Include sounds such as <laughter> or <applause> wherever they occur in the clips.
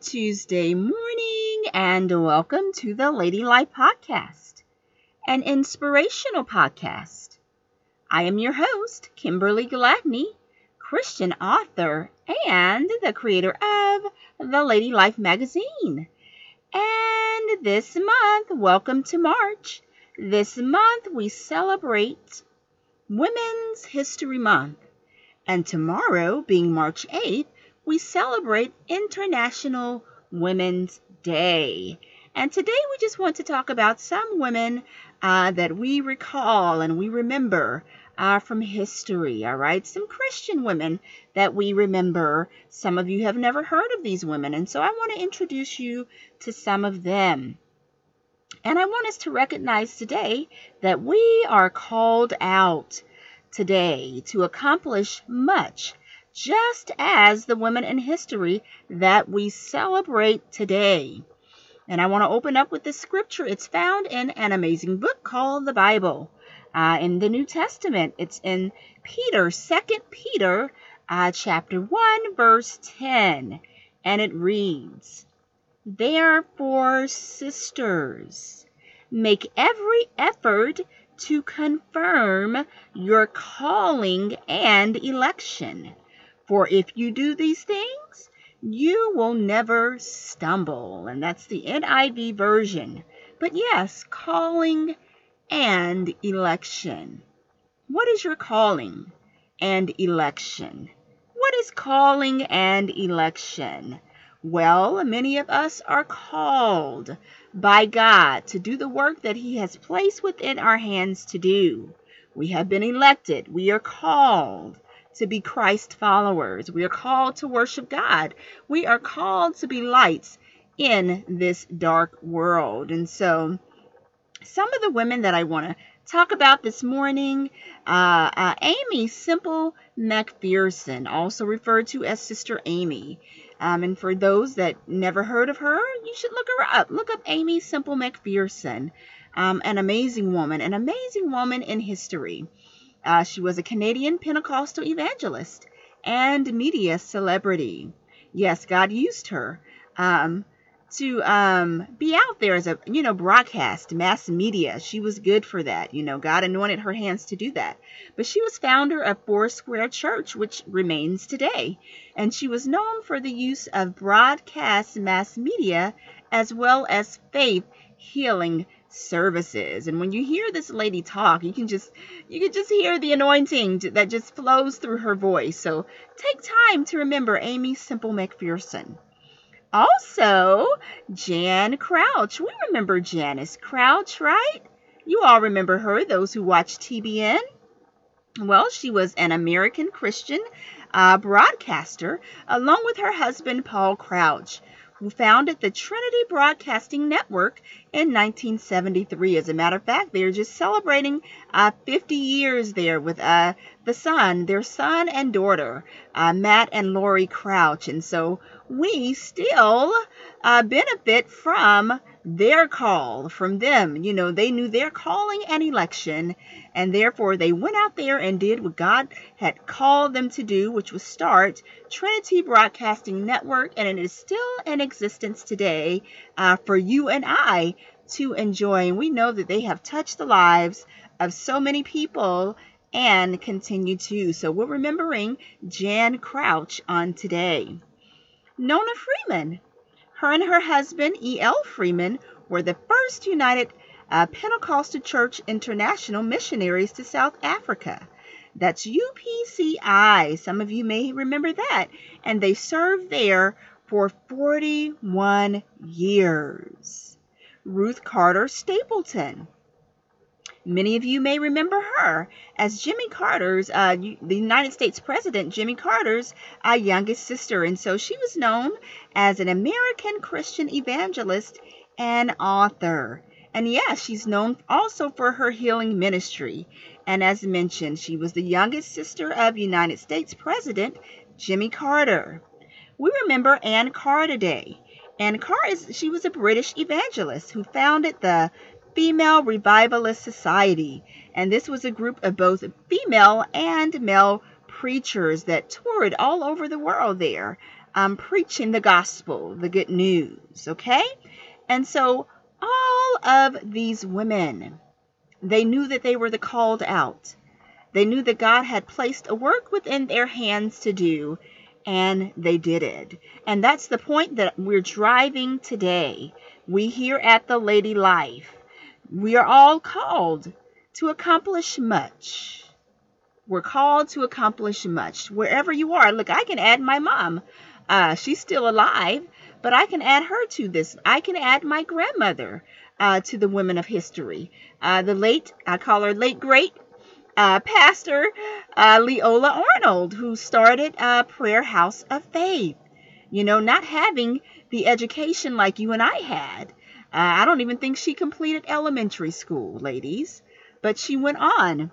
Tuesday morning and welcome to the Lady Life Podcast, an inspirational podcast. I am your host, Kimberly Gladney, Christian author and the creator of the Lady Life magazine. And this month, welcome to March. This month we celebrate Women's History Month. And tomorrow, being March 8th, we celebrate International Women's Day. And today we just want to talk about some women uh, that we recall and we remember uh, from history, all right? Some Christian women that we remember. Some of you have never heard of these women, and so I want to introduce you to some of them. And I want us to recognize today that we are called out today to accomplish much just as the women in history that we celebrate today. And I want to open up with this scripture. It's found in an amazing book called the Bible. Uh, in the New Testament, it's in Peter, Second Peter, uh, chapter 1, verse 10. And it reads, Therefore, sisters, make every effort to confirm your calling and election. For if you do these things, you will never stumble. And that's the NIV version. But yes, calling and election. What is your calling and election? What is calling and election? Well, many of us are called by God to do the work that He has placed within our hands to do. We have been elected. We are called to be Christ followers. We are called to worship God. We are called to be lights in this dark world. And so, some of the women that I want to talk about this morning uh, uh, Aimee Semple McPherson, also referred to as Sister Amy. Um, and for those that never heard of her, you should look her up. Look up Aimee Semple McPherson, um, an amazing woman, an amazing woman in history. Uh, she was a Canadian Pentecostal evangelist and media celebrity. Yes, God used her um, to um, be out there as a, you know, broadcast, mass media. She was good for that. You know, God anointed her hands to do that. But she was founder of Foursquare Church, which remains today. And she was known for the use of broadcast mass media as well as faith healing services. And when you hear this lady talk, you can just you can just hear the anointing that just flows through her voice. So take time to remember Aimee Semple McPherson. Also, Jan Crouch. We remember Janice Crouch, right? You all remember her, those who watch TBN. Well, she was an American Christian uh, broadcaster along with her husband, Paul Crouch who founded the Trinity Broadcasting Network in 1973. As a matter of fact, they're just celebrating uh, 50 years there with uh, the son, their son and daughter, uh, Matt and Lori Crouch. And so we still uh, benefit from their call from them. You know, they knew their calling and election, and therefore they went out there and did what God had called them to do, which was start Trinity Broadcasting Network, and it is still in existence today uh, for you and I to enjoy. And we know that they have touched the lives of so many people and continue to. So we're remembering Jan Crouch on today. Nona Freeman her and her husband, E.L. Freeman, were the first United uh, Pentecostal Church International missionaries to South Africa. That's UPCI. Some of you may remember that. And they served there for 41 years. Ruth Carter Stapleton. Many of you may remember her as Jimmy Carter's, uh, the United States President Jimmy Carter's uh, youngest sister. And so she was known as an American Christian evangelist and author. And yes, she's known also for her healing ministry. And as mentioned, she was the youngest sister of United States President Jimmy Carter. We remember Anne Carr today. Anne Carr is she was a British evangelist who founded the Female Revivalist Society, and this was a group of both female and male preachers that toured all over the world there, um, preaching the gospel, the good news, okay? And so all of these women, they knew that they were the called out. They knew that God had placed a work within their hands to do, and they did it. And that's the point that we're driving today. We here at the Lady Life, we are all called to accomplish much. We're called to accomplish much. Wherever you are, look, I can add my mom. Uh, she's still alive, but I can add her to this. I can add my grandmother uh, to the women of history. Uh, the late, I call her late great uh, Pastor uh, Leola Arnold, who started a Prayer House of Faith. You know, not having the education like you and I had. Uh, I don't even think she completed elementary school, ladies, but she went on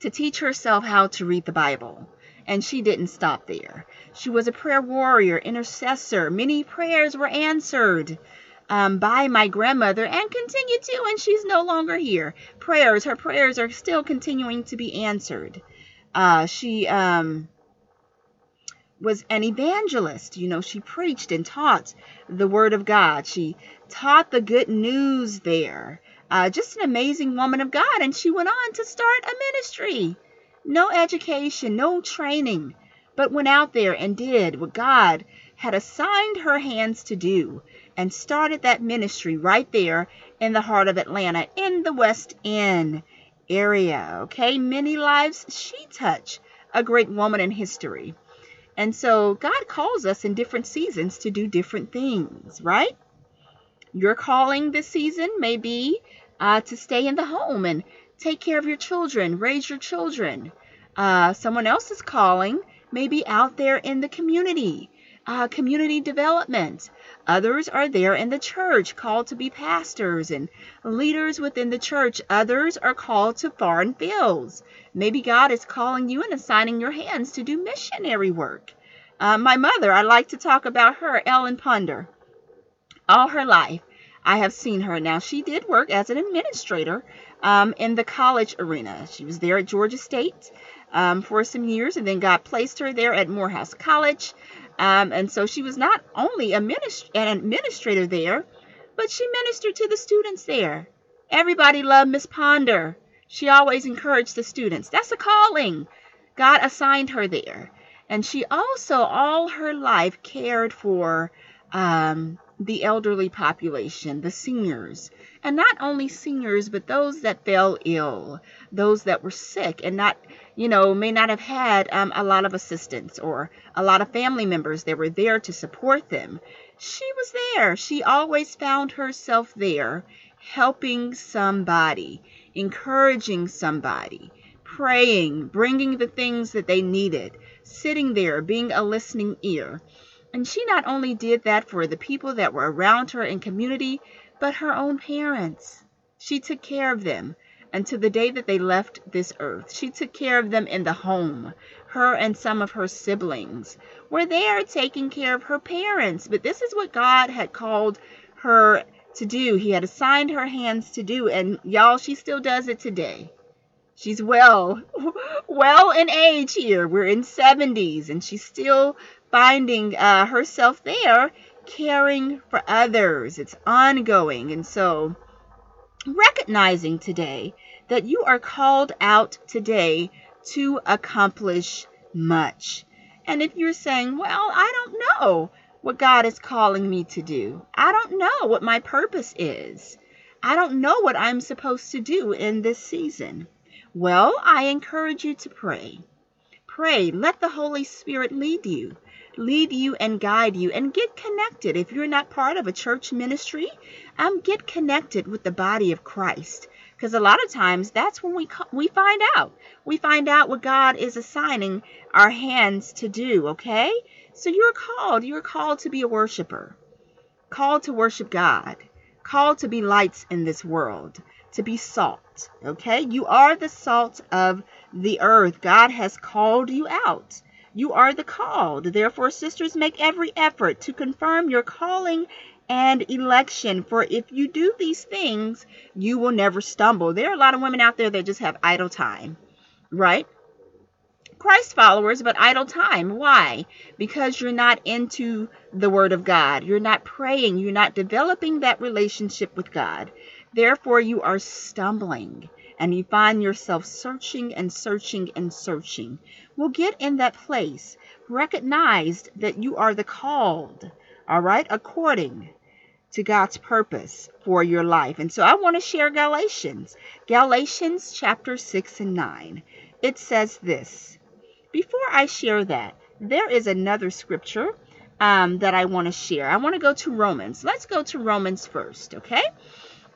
to teach herself how to read the Bible. And she didn't stop there. She was a prayer warrior, intercessor. Many prayers were answered um, by my grandmother and continue to, and she's no longer here. Prayers, her prayers are still continuing to be answered. Uh, she um, was an evangelist. You know, she preached and taught the Word of God. She taught the good news there. Uh, just an amazing woman of God. And she went on to start a ministry. No education, no training, but went out there and did what God had assigned her hands to do and started that ministry right there in the heart of Atlanta in the West End area. Okay, many lives she touched, a great woman in history. And so God calls us in different seasons to do different things, right? Your calling this season may be uh, to stay in the home and take care of your children, raise your children. Uh, someone else's calling may be out there in the community, uh, community development, Others are there in the church, called to be pastors and leaders within the church. Others are called to foreign fields. Maybe God is calling you and assigning your hands to do missionary work. Uh, my mother, I like to talk about her, Ellen Ponder. All her life, I have seen her. Now, she did work as an administrator um, in the college arena. She was there at Georgia State um, for some years and then God placed her there at Morehouse College. Um, and so she was not only a minist- an administrator there, but she ministered to the students there. Everybody loved Miss Ponder. She always encouraged the students. That's a calling. God assigned her there. And she also, all her life, cared for um, the elderly population, the seniors. And not only seniors, but those that fell ill, those that were sick and not you know, may not have had um, a lot of assistance or a lot of family members that were there to support them. She was there. She always found herself there, helping somebody, encouraging somebody, praying, bringing the things that they needed, sitting there, being a listening ear. And she not only did that for the people that were around her in community, but her own parents. She took care of them until the day that they left this earth. She took care of them in the home. Her and some of her siblings were there taking care of her parents. But this is what God had called her to do. He had assigned her hands to do. And y'all, she still does it today. She's well, <laughs> well in age here. We're in 70s and she's still finding uh, herself there caring for others. It's ongoing. And so recognizing today that you are called out today to accomplish much. And if you're saying, well, I don't know what God is calling me to do, I don't know what my purpose is, I don't know what I'm supposed to do in this season. Well, I encourage you to pray. Pray, let the Holy Spirit lead you lead you and guide you and get connected. If you're not part of a church ministry, um, get connected with the body of Christ. Because a lot of times that's when we we find out. We find out what God is assigning our hands to do, okay? So you're called. You're called to be a worshiper. Called to worship God. Called to be lights in this world. To be salt, okay? You are the salt of the earth. God has called you out. You are the called. Therefore, sisters, make every effort to confirm your calling and election. For if you do these things, you will never stumble. There are a lot of women out there that just have idle time, right? Christ followers, but idle time. Why? Because you're not into the Word of God. You're not praying. You're not developing that relationship with God. Therefore, you are stumbling and you find yourself searching and searching and searching. Well, get in that place. Recognize that you are the called, all right, according to God's purpose for your life. And so I want to share Galatians, Galatians chapter 6 and 9. It says this. Before I share that, there is another scripture um, that I want to share. I want to go to Romans. Let's go to Romans first, okay?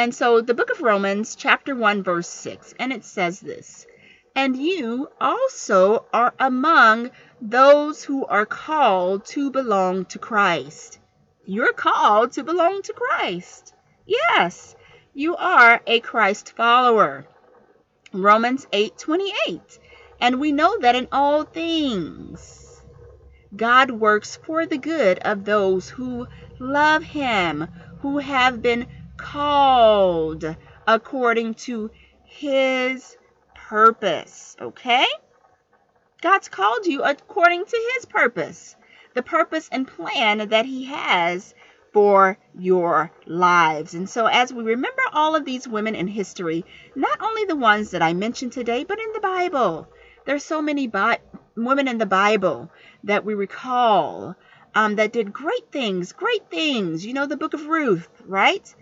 And so the book of Romans, chapter 1, verse 6, and it says this And you also are among those who are called to belong to Christ. You're called to belong to Christ. Yes, you are a Christ follower. Romans 8:28. And we know that in all things God works for the good of those who love him, who have been called according to his purpose. Okay? God's called you according to his purpose the purpose and plan that He has for your lives. And so, as we remember all of these women in history, not only the ones that I mentioned today, but in the Bible, there's so many Bi- women in the Bible that we recall um, that did great things, great things. You know, the book of Ruth, right?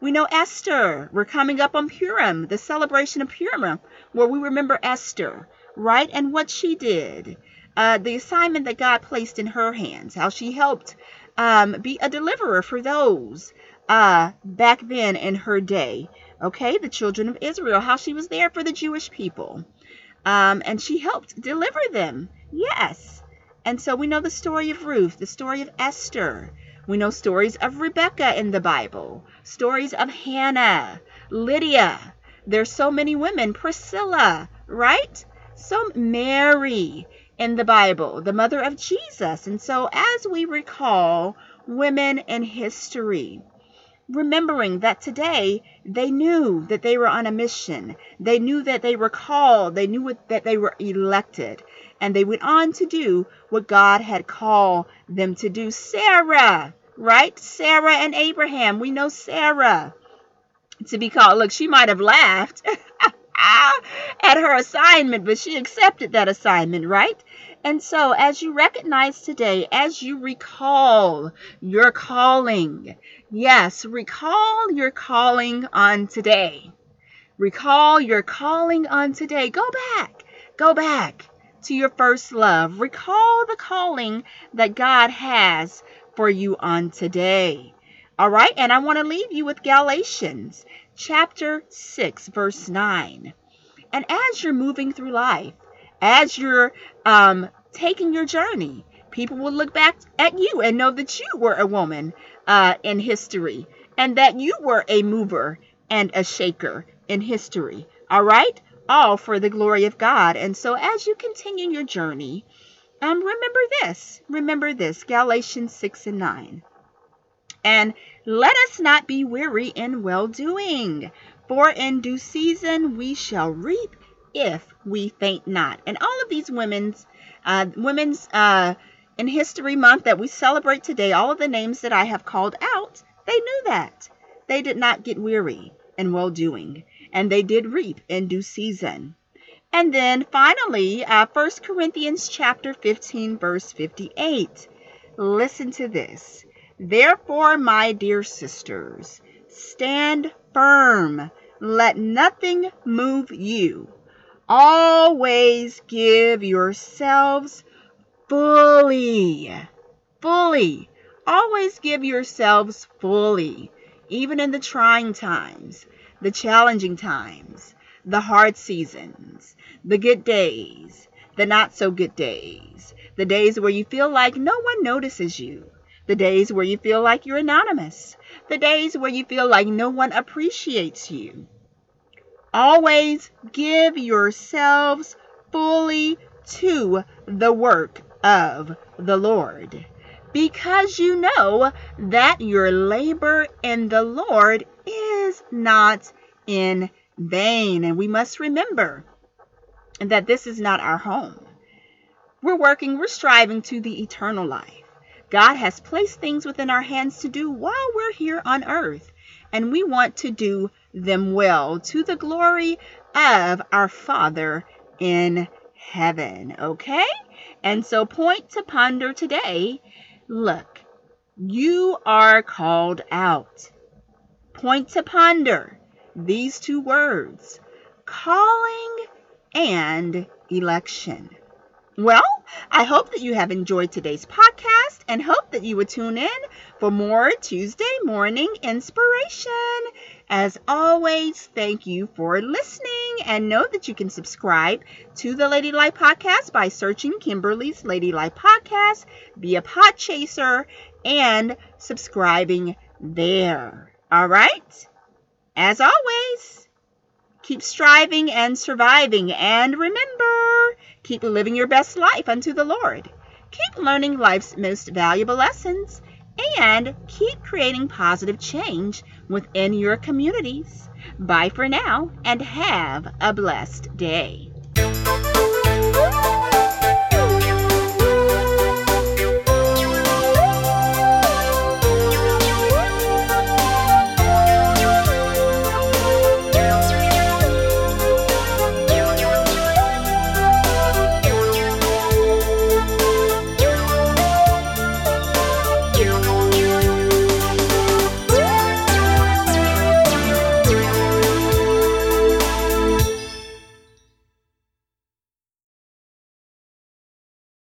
We know Esther. We're coming up on Purim, the celebration of Purim, where we remember Esther, right? And what she did uh, the assignment that God placed in her hands, how she helped um, be a deliverer for those uh, back then in her day. Okay, the children of Israel, how she was there for the Jewish people. Um, and she helped deliver them. Yes. And so we know the story of Ruth, the story of Esther. We know stories of Rebecca in the Bible, stories of Hannah, Lydia. There's so many women, Priscilla, right? So Mary in the Bible, the mother of Jesus. And so, as we recall women in history, remembering that today they knew that they were on a mission, they knew that they were called, they knew that they were elected, and they went on to do what God had called them to do. Sarah, right? Sarah and Abraham. We know Sarah to be called. Look, she might have laughed. <laughs> at her assignment, but she accepted that assignment, right? And so, as you recognize today, as you recall your calling, yes, recall your calling on today. Recall your calling on today. Go back, go back to your first love. Recall the calling that God has for you on today. All right, and I want to leave you with Galatians chapter 6, verse 9. And as you're moving through life, as you're um, taking your journey, people will look back at you and know that you were a woman uh, in history and that you were a mover and a shaker in history. All right? All for the glory of God. And so as you continue your journey, um, remember this. Remember this Galatians 6 and 9. And let us not be weary in well doing, for in due season we shall reap if we faint not. And all of these women's uh, women's uh, in History Month that we celebrate today, all of the names that I have called out, they knew that. They did not get weary in well doing, and they did reap in due season. And then finally, uh, 1 Corinthians chapter 15, verse 58. Listen to this. Therefore, my dear sisters, stand firm. Let nothing move you. Always give yourselves fully. Fully. Always give yourselves fully, even in the trying times, the challenging times, the hard seasons, the good days, the not so good days, the days where you feel like no one notices you, the days where you feel like you're anonymous, the days where you feel like no one appreciates you. Always give yourselves fully to the work of the Lord, because you know that your labor in the Lord is not in vain. And we must remember that this is not our home. We're working, we're striving to the eternal life. God has placed things within our hands to do while we're here on earth, and we want to do them well to the glory of our Father in heaven. Okay? And so, point to ponder today look, you are called out. Point to ponder these two words calling and election. Well, I hope that you have enjoyed today's podcast and hope that you would tune in for more Tuesday morning inspiration. As always, thank you for listening and know that you can subscribe to the Lady Life Podcast by searching Kimberly's Lady Life Podcast, be a Podchaser, and subscribing there. All right? As always, keep striving and surviving, and remember, Keep living your best life unto the Lord. Keep learning life's most valuable lessons and keep creating positive change within your communities. Bye for now and have a blessed day.